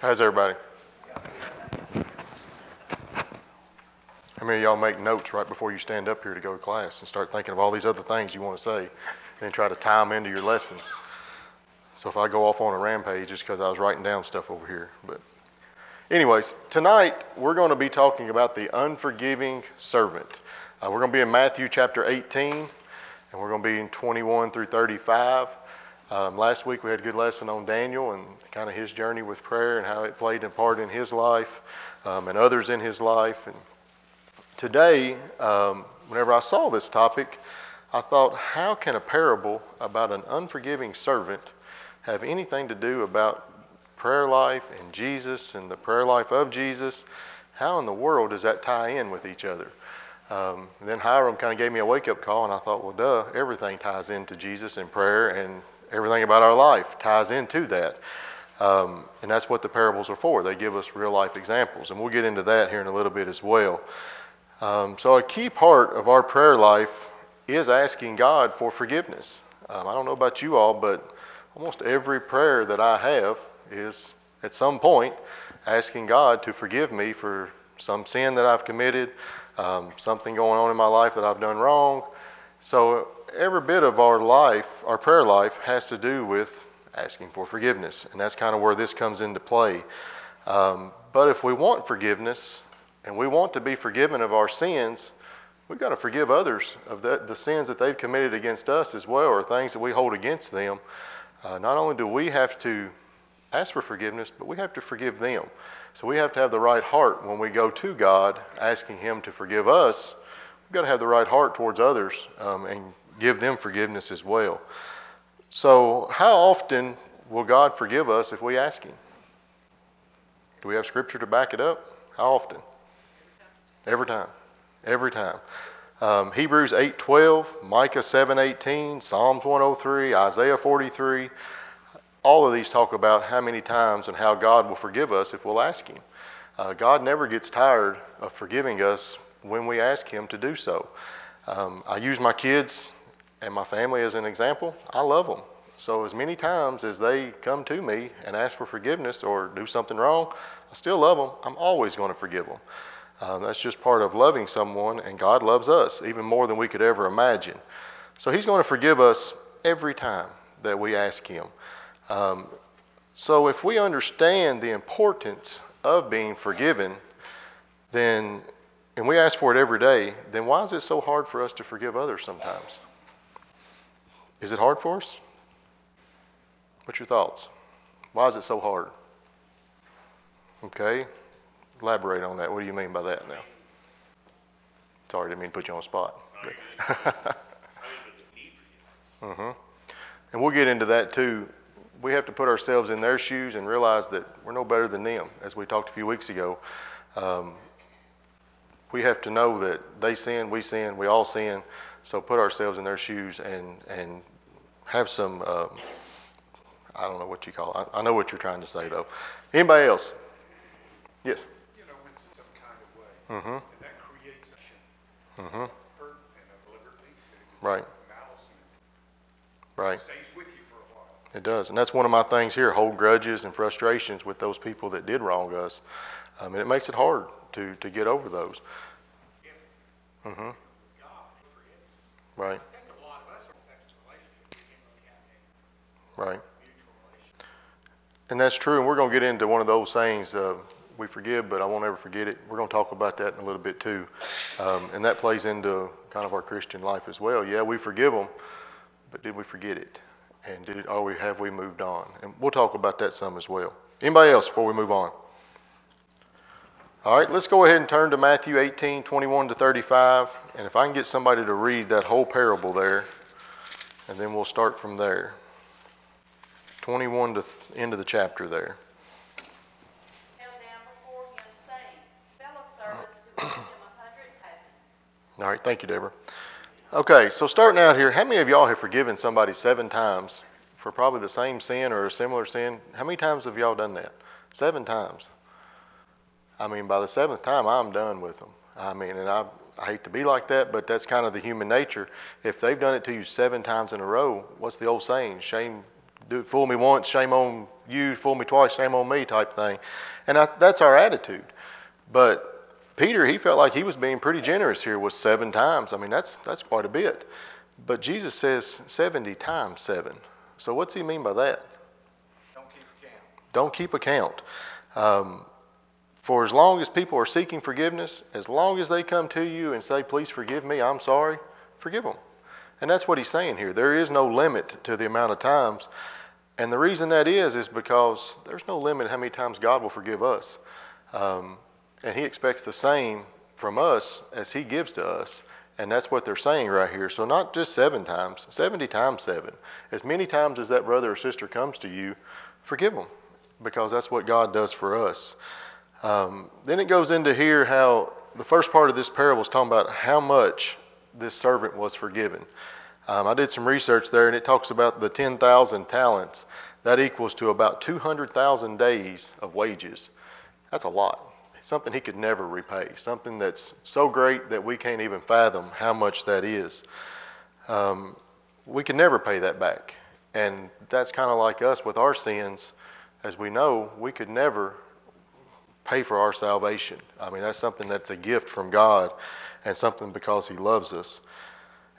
How's everybody? How many of y'all make notes right before you stand up here to go to class and start thinking of all these other things you want to say, and then try to tie them into your lesson? So if I go off on a rampage, it's because I was writing down stuff over here. But, anyways, tonight we're going to be talking about the unforgiving servant. Uh, we're going to be in Matthew chapter 18, and we're going to be in 21 through 35. Um, last week we had a good lesson on Daniel and kind of his journey with prayer and how it played a part in his life um, and others in his life. And today, um, whenever I saw this topic, I thought, how can a parable about an unforgiving servant have anything to do about prayer life and Jesus and the prayer life of Jesus? How in the world does that tie in with each other? Um, then Hiram kind of gave me a wake up call, and I thought, well, duh, everything ties into Jesus and prayer and everything about our life ties into that. Um, and that's what the parables are for. They give us real life examples. And we'll get into that here in a little bit as well. Um, so, a key part of our prayer life is asking God for forgiveness. Um, I don't know about you all, but almost every prayer that I have is at some point asking God to forgive me for some sin that I've committed, um, something going on in my life that I've done wrong. So, every bit of our life, our prayer life, has to do with asking for forgiveness. And that's kind of where this comes into play. Um, but if we want forgiveness and we want to be forgiven of our sins, we've got to forgive others of the, the sins that they've committed against us as well, or things that we hold against them. Uh, not only do we have to ask for forgiveness, but we have to forgive them. So we have to have the right heart when we go to God asking Him to forgive us. We've got to have the right heart towards others um, and give them forgiveness as well. So, how often will God forgive us if we ask Him? Do we have scripture to back it up? How often? Every time. Every time. Um, Hebrews 8:12, Micah 7:18, Psalms 103, Isaiah 43. All of these talk about how many times and how God will forgive us if we'll ask Him. Uh, God never gets tired of forgiving us when we ask Him to do so. Um, I use my kids and my family is an example, I love them. So, as many times as they come to me and ask for forgiveness or do something wrong, I still love them. I'm always going to forgive them. Um, that's just part of loving someone, and God loves us even more than we could ever imagine. So, He's going to forgive us every time that we ask Him. Um, so, if we understand the importance of being forgiven, then, and we ask for it every day, then why is it so hard for us to forgive others sometimes? Is it hard for us? What's your thoughts? Why is it so hard? Okay, elaborate on that. What do you mean by that now? Sorry, I didn't mean to put you on the spot. mm-hmm. And we'll get into that too. We have to put ourselves in their shoes and realize that we're no better than them, as we talked a few weeks ago. Um, we have to know that they sin, we sin, we all sin. So put ourselves in their shoes and and have some. Um, I don't know what you call it. I, I, know what you're trying to say though. Anybody else? Yes. You know, in some kind of way. Mm-hmm. And that creates a mm-hmm. hurt and a liberty. Right. Malice and right. stays with you for a while. It does, and that's one of my things here: hold grudges and frustrations with those people that did wrong us, um, mean, it makes it hard to to get over those. Mm-hmm. Right. Right. And that's true, and we're going to get into one of those sayings. Uh, we forgive, but I won't ever forget it. We're going to talk about that in a little bit too, um, and that plays into kind of our Christian life as well. Yeah, we forgive them, but did we forget it? And did it, are we have we moved on? And we'll talk about that some as well. Anybody else before we move on? All right, let's go ahead and turn to Matthew 18, 21 to 35. And if I can get somebody to read that whole parable there, and then we'll start from there. 21 to th- end of the chapter there. All right, thank you, Deborah. Okay, so starting out here, how many of y'all have forgiven somebody seven times for probably the same sin or a similar sin? How many times have y'all done that? Seven times. I mean, by the seventh time, I'm done with them. I mean, and I, I hate to be like that, but that's kind of the human nature. If they've done it to you seven times in a row, what's the old saying? Shame, do fool me once, shame on you. Fool me twice, shame on me, type thing. And I, that's our attitude. But Peter, he felt like he was being pretty generous here with seven times. I mean, that's that's quite a bit. But Jesus says 70 times seven. So what's he mean by that? Don't keep account. Don't keep account. Um, for as long as people are seeking forgiveness, as long as they come to you and say, please forgive me, I'm sorry, forgive them. And that's what he's saying here. There is no limit to the amount of times. And the reason that is, is because there's no limit how many times God will forgive us. Um, and he expects the same from us as he gives to us. And that's what they're saying right here. So not just seven times, 70 times seven. As many times as that brother or sister comes to you, forgive them because that's what God does for us. Um, then it goes into here how the first part of this parable is talking about how much this servant was forgiven. Um, I did some research there, and it talks about the 10,000 talents. That equals to about 200,000 days of wages. That's a lot. Something he could never repay. Something that's so great that we can't even fathom how much that is. Um, we can never pay that back. And that's kind of like us with our sins. As we know, we could never pay for our salvation. I mean, that's something that's a gift from God and something because He loves us.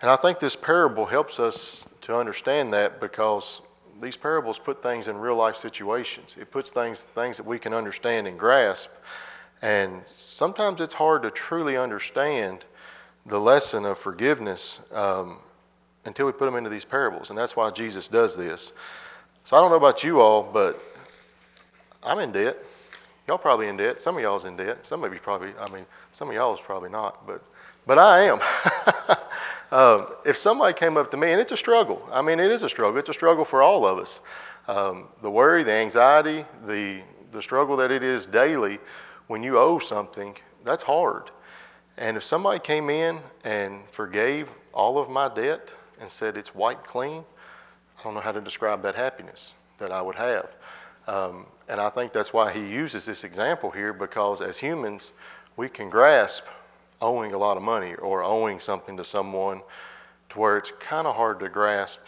And I think this parable helps us to understand that because these parables put things in real life situations. It puts things things that we can understand and grasp. And sometimes it's hard to truly understand the lesson of forgiveness um, until we put them into these parables. And that's why Jesus does this. So I don't know about you all, but I'm in debt. Y'all probably in debt. Some of y'all's in debt. Some of you probably, I mean, some of y'all is probably not, but but I am. um, if somebody came up to me, and it's a struggle. I mean, it is a struggle. It's a struggle for all of us. Um, the worry, the anxiety, the the struggle that it is daily when you owe something. That's hard. And if somebody came in and forgave all of my debt and said it's white clean, I don't know how to describe that happiness that I would have. Um, and I think that's why he uses this example here because as humans, we can grasp owing a lot of money or owing something to someone to where it's kind of hard to grasp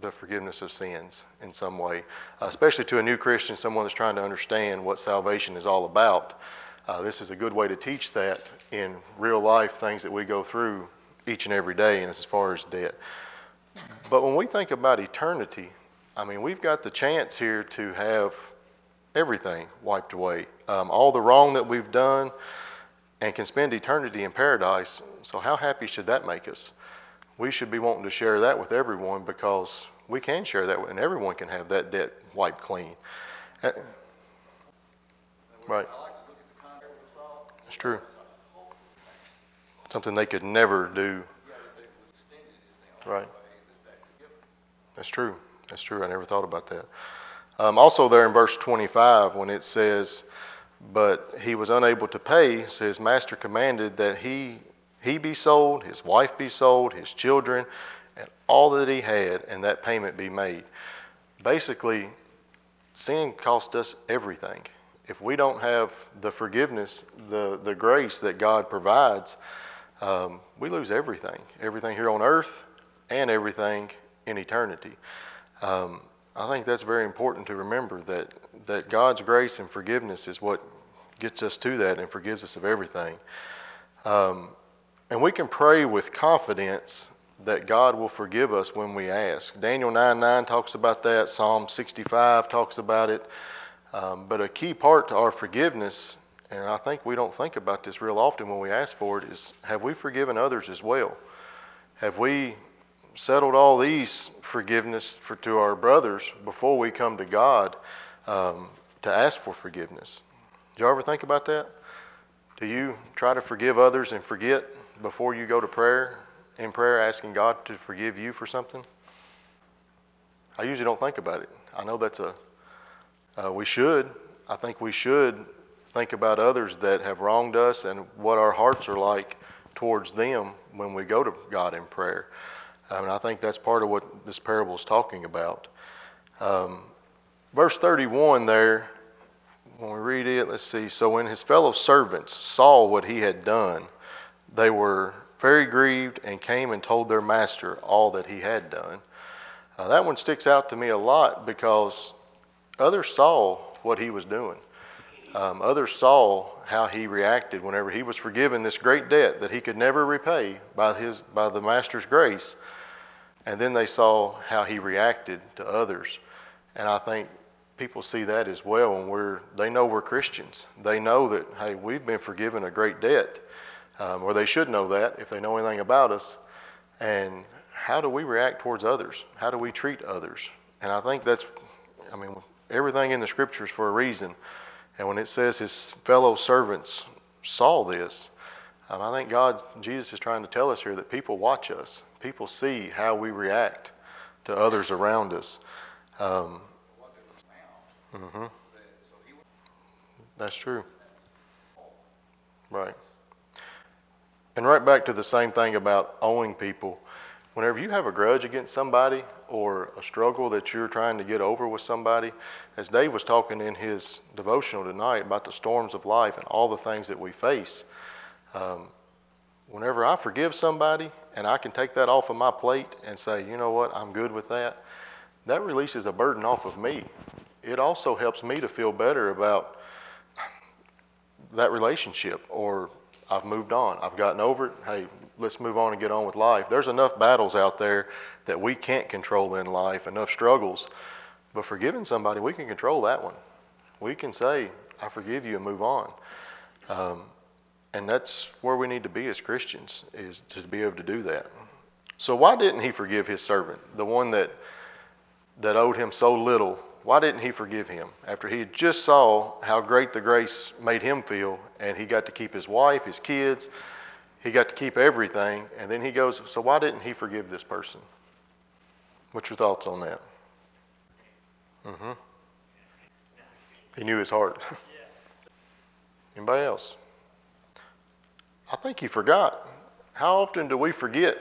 the forgiveness of sins in some way, especially to a new Christian, someone that's trying to understand what salvation is all about. Uh, this is a good way to teach that in real life things that we go through each and every day, and as far as debt. But when we think about eternity, I mean, we've got the chance here to have everything wiped away, um, all the wrong that we've done, and can spend eternity in paradise. So, how happy should that make us? We should be wanting to share that with everyone because we can share that, and everyone can have that debt wiped clean. Uh, right. It's true. Something they could never do. Right. That's true. That's true. I never thought about that. Um, also, there in verse 25, when it says, "But he was unable to pay," says, "Master commanded that he he be sold, his wife be sold, his children, and all that he had, and that payment be made." Basically, sin cost us everything. If we don't have the forgiveness, the the grace that God provides, um, we lose everything. Everything here on earth, and everything in eternity. Um, I think that's very important to remember that, that God's grace and forgiveness is what gets us to that and forgives us of everything. Um, and we can pray with confidence that God will forgive us when we ask. Daniel 9 9 talks about that, Psalm 65 talks about it. Um, but a key part to our forgiveness, and I think we don't think about this real often when we ask for it, is have we forgiven others as well? Have we settled all these forgiveness for, to our brothers before we come to God um, to ask for forgiveness. Do you ever think about that? Do you try to forgive others and forget before you go to prayer, in prayer, asking God to forgive you for something? I usually don't think about it. I know that's a, uh, we should. I think we should think about others that have wronged us and what our hearts are like towards them when we go to God in prayer. I mean, I think that's part of what this parable is talking about. Um, verse 31 there, when we read it, let's see. So when his fellow servants saw what he had done, they were very grieved and came and told their master all that he had done. Uh, that one sticks out to me a lot because others saw what he was doing. Um, others saw how he reacted whenever he was forgiven this great debt that he could never repay by his by the master's grace. And then they saw how he reacted to others. And I think people see that as well and we're they know we're Christians. They know that hey, we've been forgiven a great debt. Um, or they should know that if they know anything about us. And how do we react towards others? How do we treat others? And I think that's, I mean, everything in the scriptures for a reason. And when it says his fellow servants saw this, um, I think God, Jesus is trying to tell us here that people watch us. People see how we react to others around us. Um, mm-hmm. That's true. Right. And right back to the same thing about owing people whenever you have a grudge against somebody or a struggle that you're trying to get over with somebody, as Dave was talking in his devotional tonight about the storms of life and all the things that we face, um, whenever I forgive somebody and I can take that off of my plate and say, you know what, I'm good with that, that releases a burden off of me. It also helps me to feel better about that relationship or I've moved on. I've gotten over it. Hey, let's move on and get on with life. There's enough battles out there that we can't control in life, enough struggles. But forgiving somebody, we can control that one. We can say, I forgive you and move on. Um, and that's where we need to be as Christians, is to be able to do that. So why didn't he forgive his servant, the one that that owed him so little why didn't he forgive him? After he just saw how great the grace made him feel, and he got to keep his wife, his kids, he got to keep everything, and then he goes, So why didn't he forgive this person? What's your thoughts on that? Mm-hmm. He knew his heart. Anybody else? I think he forgot. How often do we forget?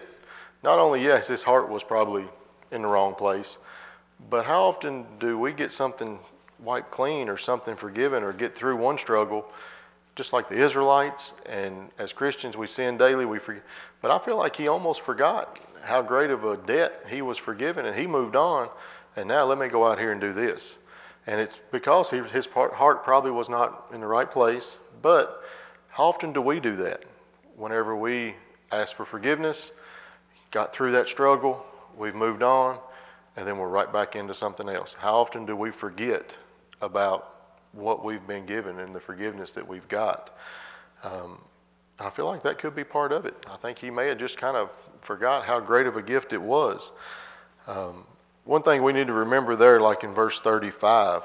Not only, yes, his heart was probably in the wrong place, but how often do we get something wiped clean or something forgiven or get through one struggle, just like the Israelites? And as Christians, we sin daily. We forget. But I feel like he almost forgot how great of a debt he was forgiven, and he moved on. And now let me go out here and do this. And it's because he, his heart probably was not in the right place. But how often do we do that? Whenever we ask for forgiveness, got through that struggle, we've moved on and then we're right back into something else. How often do we forget about what we've been given and the forgiveness that we've got? Um, I feel like that could be part of it. I think he may have just kind of forgot how great of a gift it was. Um, one thing we need to remember there, like in verse 35,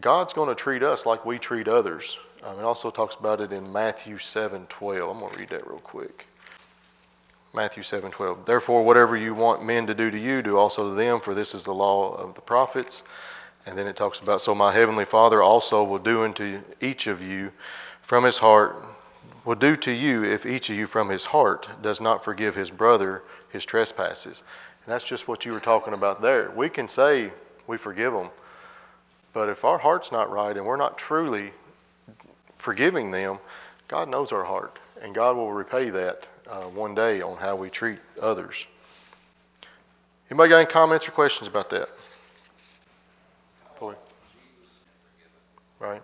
God's going to treat us like we treat others. Um, it also talks about it in Matthew 7:12. I'm going to read that real quick. Matthew 7:12. Therefore, whatever you want men to do to you, do also to them, for this is the law of the prophets. And then it talks about, so my heavenly Father also will do unto each of you from his heart, will do to you if each of you from his heart does not forgive his brother his trespasses. And that's just what you were talking about there. We can say we forgive them, but if our heart's not right and we're not truly forgiving them, God knows our heart, and God will repay that uh, one day on how we treat others. Anybody got any comments or questions about that? Boy. Right.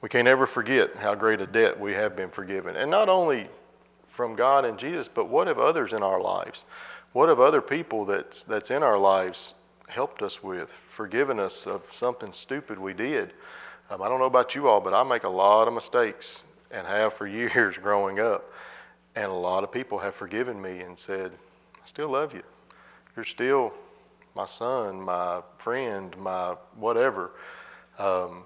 We can't ever forget how great a debt we have been forgiven. And not only from God and Jesus, but what have others in our lives? What have other people that's, that's in our lives helped us with, forgiven us of something stupid we did? Um, I don't know about you all, but I make a lot of mistakes and have for years growing up. And a lot of people have forgiven me and said, I still love you. You're still my son, my friend, my whatever. Um,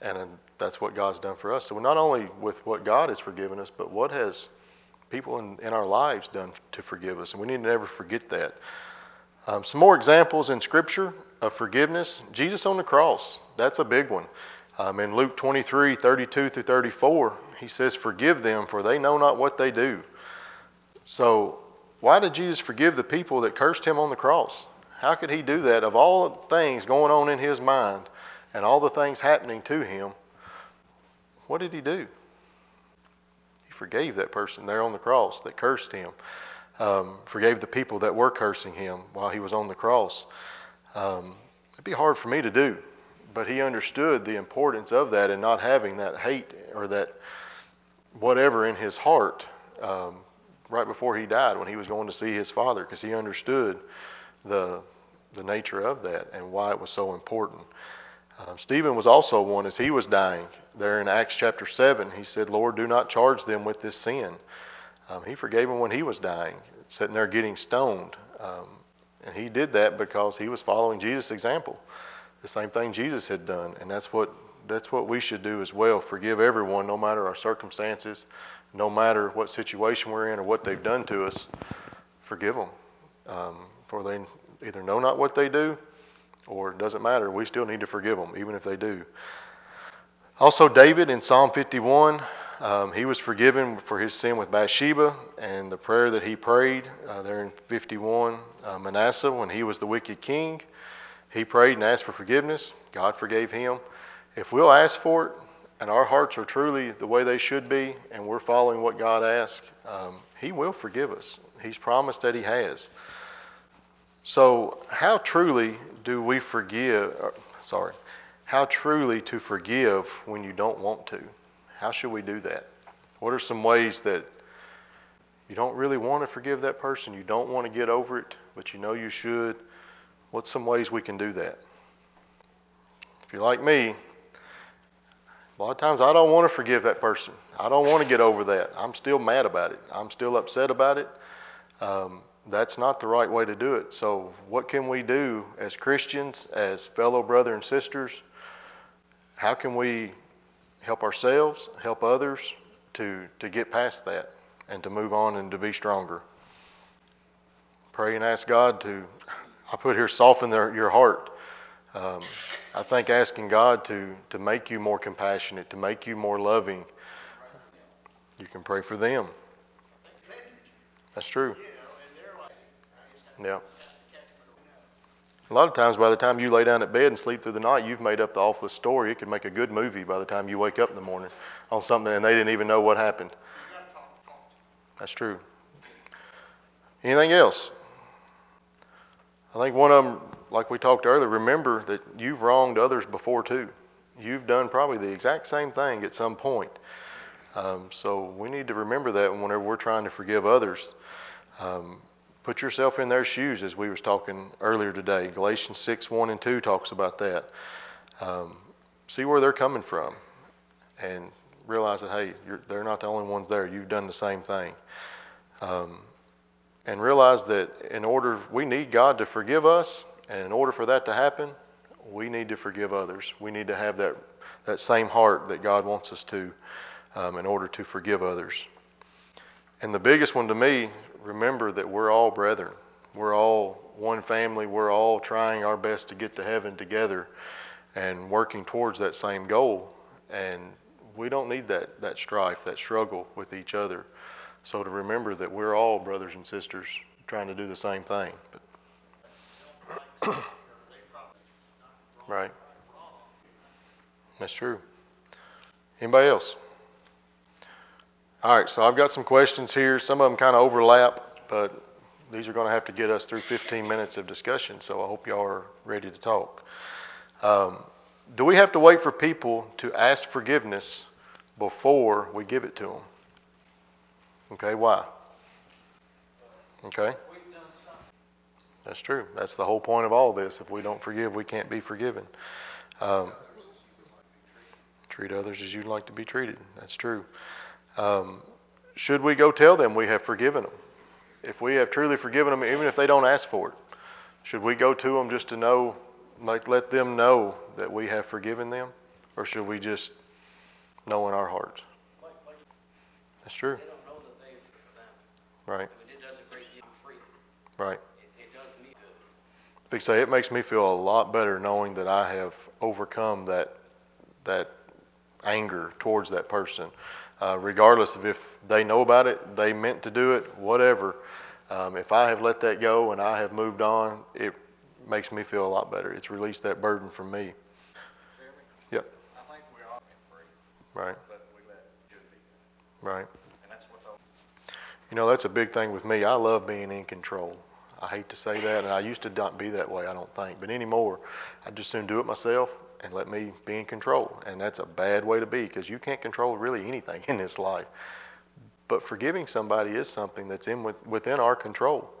and that's what God's done for us. So not only with what God has forgiven us, but what has people in, in our lives done to forgive us. And we need to never forget that. Um, some more examples in Scripture of forgiveness. Jesus on the cross, that's a big one. Um, in Luke 23, 32 through 34, he says, Forgive them, for they know not what they do. So, why did Jesus forgive the people that cursed him on the cross? How could he do that? Of all the things going on in his mind and all the things happening to him, what did he do? He forgave that person there on the cross that cursed him. um, forgave the people that were cursing him while he was on the cross. Um, it'd be hard for me to do, but he understood the importance of that and not having that hate or that whatever in his heart um, right before he died when he was going to see his father because he understood the the nature of that and why it was so important. Um, Stephen was also one as he was dying. There in Acts chapter 7, he said, Lord, do not charge them with this sin. Um, he forgave him when he was dying, sitting there getting stoned. Um, and he did that because he was following Jesus' example, the same thing Jesus had done. And that's what that's what we should do as well. Forgive everyone, no matter our circumstances, no matter what situation we're in or what they've done to us. Forgive them, um, for they either know not what they do, or it doesn't matter. We still need to forgive them, even if they do. Also, David in Psalm 51, um, he was forgiven for his sin with Bathsheba and the prayer that he prayed uh, there in 51. Uh, Manasseh, when he was the wicked king, he prayed and asked for forgiveness. God forgave him. If we'll ask for it, and our hearts are truly the way they should be, and we're following what God asks, um, He will forgive us. He's promised that He has. So, how truly do we forgive? Uh, sorry, how truly to forgive when you don't want to? How should we do that? What are some ways that you don't really want to forgive that person? You don't want to get over it, but you know you should. What's some ways we can do that? If you're like me, a lot of times I don't want to forgive that person. I don't want to get over that. I'm still mad about it. I'm still upset about it. Um, that's not the right way to do it. So, what can we do as Christians, as fellow brother and sisters? How can we help ourselves, help others to, to get past that and to move on and to be stronger? Pray and ask God to, I put here, soften their, your heart. Um, I think asking God to, to make you more compassionate, to make you more loving, you can pray for them. That's true. Yeah. A lot of times, by the time you lay down at bed and sleep through the night, you've made up the awfulest story. It could make a good movie by the time you wake up in the morning on something and they didn't even know what happened. That's true. Anything else? I think one of them, like we talked earlier, remember that you've wronged others before too. You've done probably the exact same thing at some point. Um, so we need to remember that whenever we're trying to forgive others. Um, Put yourself in their shoes, as we was talking earlier today. Galatians 6, 1 and 2 talks about that. Um, see where they're coming from and realize that, hey, they're not the only ones there. You've done the same thing. Um, and realize that in order, we need God to forgive us, and in order for that to happen, we need to forgive others. We need to have that, that same heart that God wants us to um, in order to forgive others. And the biggest one to me remember that we're all brethren. We're all one family. We're all trying our best to get to heaven together and working towards that same goal. And we don't need that, that strife, that struggle with each other. So to remember that we're all brothers and sisters trying to do the same thing. But right. That's true. Anybody else? All right, so I've got some questions here. Some of them kind of overlap, but these are going to have to get us through 15 minutes of discussion, so I hope y'all are ready to talk. Um, do we have to wait for people to ask forgiveness before we give it to them? Okay, why? Okay. That's true. That's the whole point of all this. If we don't forgive, we can't be forgiven. Um, treat others as you'd like to be treated. That's true. Um, should we go tell them we have forgiven them? If we have truly forgiven them, even if they don't ask for it, should we go to them just to know, like let them know that we have forgiven them? Or should we just know in our hearts? That's true. Right. Right. Say it makes me feel a lot better knowing that I have overcome that that anger towards that person uh, regardless of if they know about it, they meant to do it, whatever. Um, if I have let that go and I have moved on, it makes me feel a lot better. It's released that burden from me. Yep. I think we are free. Right. But we let be. Right. And that's what You know, that's a big thing with me. I love being in control. I hate to say that, and I used to not be that way, I don't think. But anymore, I just soon do it myself and let me be in control. And that's a bad way to be because you can't control really anything in this life. But forgiving somebody is something that's in with, within our control.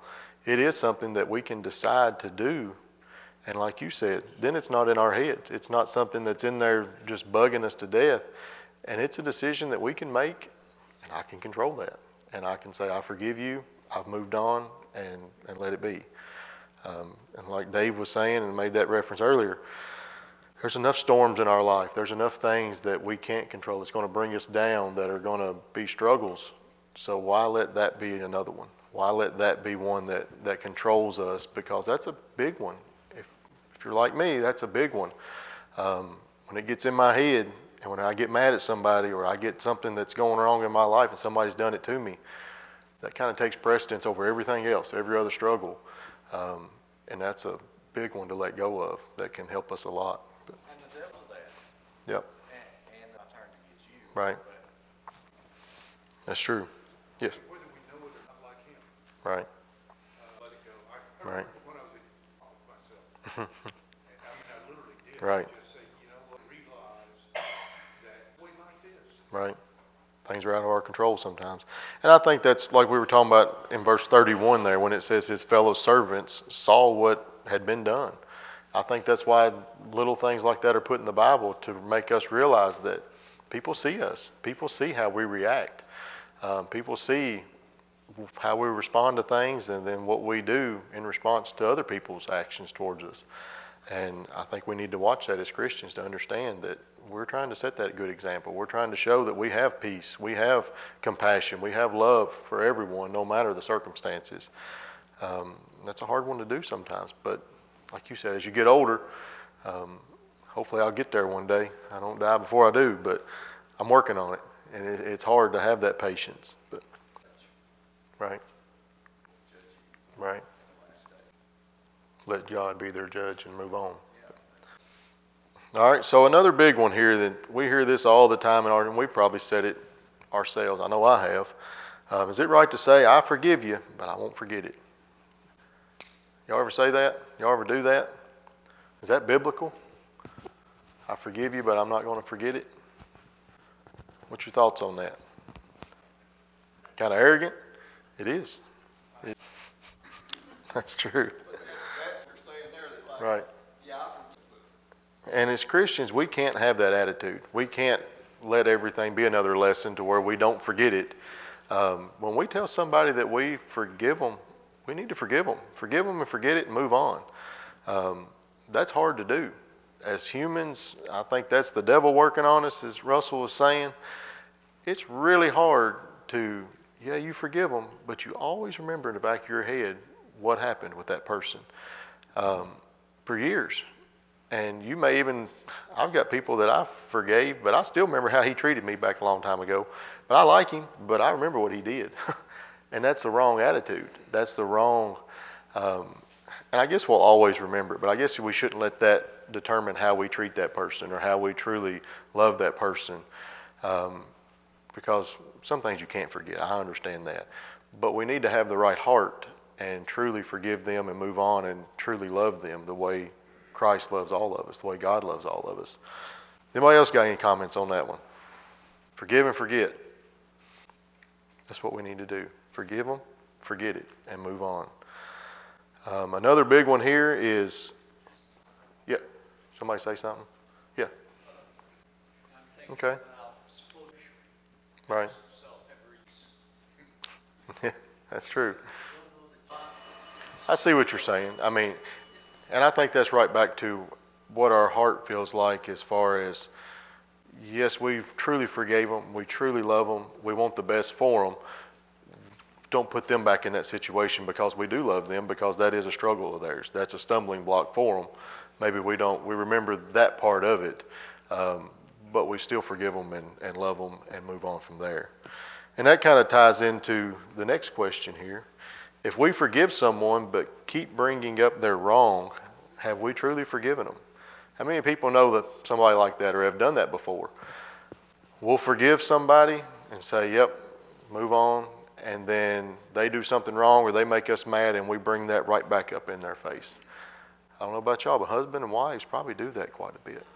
It is something that we can decide to do. And like you said, then it's not in our heads. It's not something that's in there just bugging us to death. And it's a decision that we can make, and I can control that. And I can say, I forgive you, I've moved on, and, and let it be. Um, and like Dave was saying and made that reference earlier, there's enough storms in our life. There's enough things that we can't control that's going to bring us down, that are going to be struggles. So why let that be another one? Why let that be one that, that controls us? Because that's a big one. If, if you're like me, that's a big one. Um, when it gets in my head, and when I get mad at somebody or I get something that's going wrong in my life and somebody's done it to me, that kind of takes precedence over everything else, every other struggle. Um, and that's a big one to let go of that can help us a lot. And the devil's that. Yep. And, and turn to get you. Right. But That's true. Yes. Whether we know it or not like him, Right. uh, let it go. I, I Right. when I was a with myself. I mean, I literally did. Right. Just say, you know what, realize that boy like this. Right. Things are out of our control sometimes. And I think that's like we were talking about in verse 31 there when it says his fellow servants saw what had been done. I think that's why little things like that are put in the Bible to make us realize that people see us. People see how we react. Um, people see how we respond to things and then what we do in response to other people's actions towards us. And I think we need to watch that as Christians to understand that we're trying to set that good example. We're trying to show that we have peace, we have compassion, we have love for everyone, no matter the circumstances. Um, that's a hard one to do sometimes, but like you said, as you get older, um, hopefully I'll get there one day. I don't die before I do, but I'm working on it, and it, it's hard to have that patience. But right, right. Let God be their judge and move on. All right, so another big one here that we hear this all the time, in our, and we've probably said it ourselves. I know I have. Um, is it right to say, I forgive you, but I won't forget it? Y'all ever say that? Y'all ever do that? Is that biblical? I forgive you, but I'm not going to forget it? What's your thoughts on that? Kind of arrogant? It is. It, that's true. that's you're saying there that like, Right. yeah, I forgive you. And as Christians, we can't have that attitude. We can't let everything be another lesson to where we don't forget it. Um, when we tell somebody that we forgive them, we need to forgive them. Forgive them and forget it and move on. Um, that's hard to do. As humans, I think that's the devil working on us, as Russell was saying. It's really hard to, yeah, you forgive them, but you always remember in the back of your head what happened with that person um, for years. And you may even, I've got people that I forgave, but I still remember how he treated me back a long time ago. But I like him, but I remember what he did. and that's the wrong attitude. That's the wrong, um, and I guess we'll always remember it, but I guess we shouldn't let that determine how we treat that person or how we truly love that person. Um, because some things you can't forget. I understand that. But we need to have the right heart and truly forgive them and move on and truly love them the way Christ loves all of us, the way God loves all of us. Anybody else got any comments on that one? Forgive and forget. That's what we need to do. Forgive them, forget it, and move on. Um, another big one here is, yeah, somebody say something? Yeah, Okay. right. That's true. Don't know the time. I see what you're saying. I mean, and I think that's right back to what our heart feels like as far as, yes, we truly forgave them, we truly love them, we want the best for them. Don't put them back in that situation because we do love them because that is a struggle of theirs. That's a stumbling block for them. Maybe we don't, we remember that part of it, um, but we still forgive them and, and love them and move on from there. And that kind of ties into the next question here. If we forgive someone but keep bringing up their wrong, have we truly forgiven them? How many people know that somebody like that or have done that before? We'll forgive somebody and say, yep, move on, and then they do something wrong or they make us mad and we bring that right back up in their face. I don't know about y'all, but husband and wives probably do that quite a bit.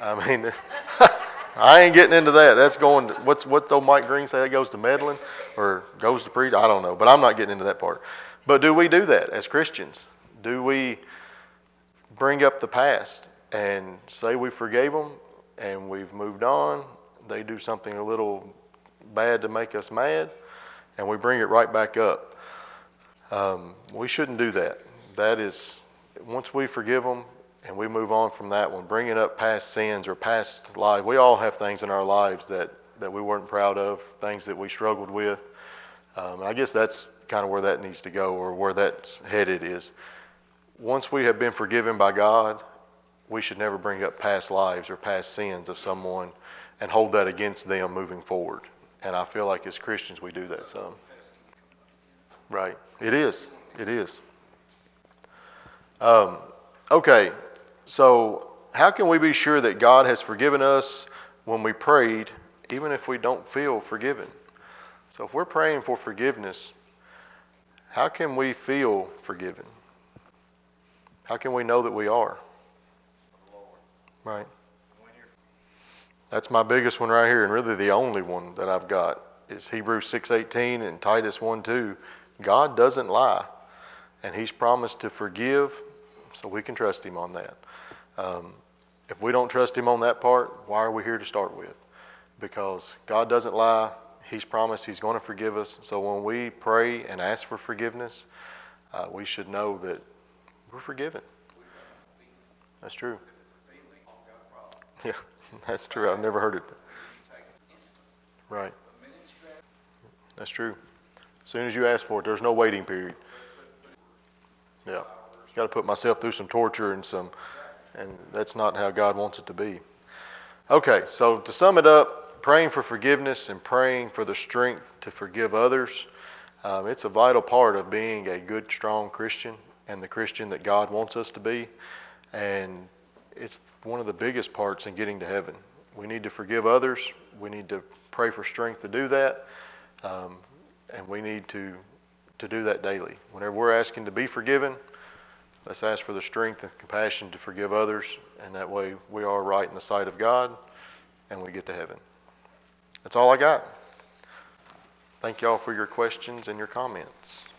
I mean, I ain't getting into that. That's going. To, what's what old Mike Green say? That goes to meddling or goes to preach. I don't know, but I'm not getting into that part. But do we do that as Christians? Do we bring up the past and say we forgave them and we've moved on? They do something a little bad to make us mad, and we bring it right back up. Um, we shouldn't do that. That is, once we forgive them and we move on from that one, bringing up past sins or past lives, we all have things in our lives that, that we weren't proud of, things that we struggled with. Um, I guess that's kind of where that needs to go or where that's headed is once we have been forgiven by God, we should never bring up past lives or past sins of someone and hold that against them moving forward. And I feel like as Christians we do that some. Right. It is. It is. Um, okay. So how can we be sure that God has forgiven us when we prayed, even if we don't feel forgiven? So if we're praying for forgiveness, how can we feel forgiven? How can we know that we are? Right. That's my biggest one right here, and really the only one that I've got is Hebrews 6:18 and Titus 1:2. God doesn't lie, and He's promised to forgive, so we can trust Him on that. Um, if we don't trust Him on that part, why are we here to start with? Because God doesn't lie. He's promised He's going to forgive us. So when we pray and ask for forgiveness, uh, we should know that we're forgiven. That's true. Yeah. That's true. I've never heard it. Right. That's true. As soon as you ask for it, there's no waiting period. Yeah. Got to put myself through some torture and some, and that's not how God wants it to be. Okay, so to sum it up, praying for forgiveness and praying for the strength to forgive others, um, it's a vital part of being a good, strong Christian and the Christian that God wants us to be. And it's one of the biggest parts in getting to heaven. We need to forgive others. We need to pray for strength to do that. Um, and we need to, to do that daily. Whenever we're asking to be forgiven, let's ask for the strength and compassion to forgive others. And that way we are right in the sight of God and we get to heaven. That's all I got. Thank y'all for your questions and your comments.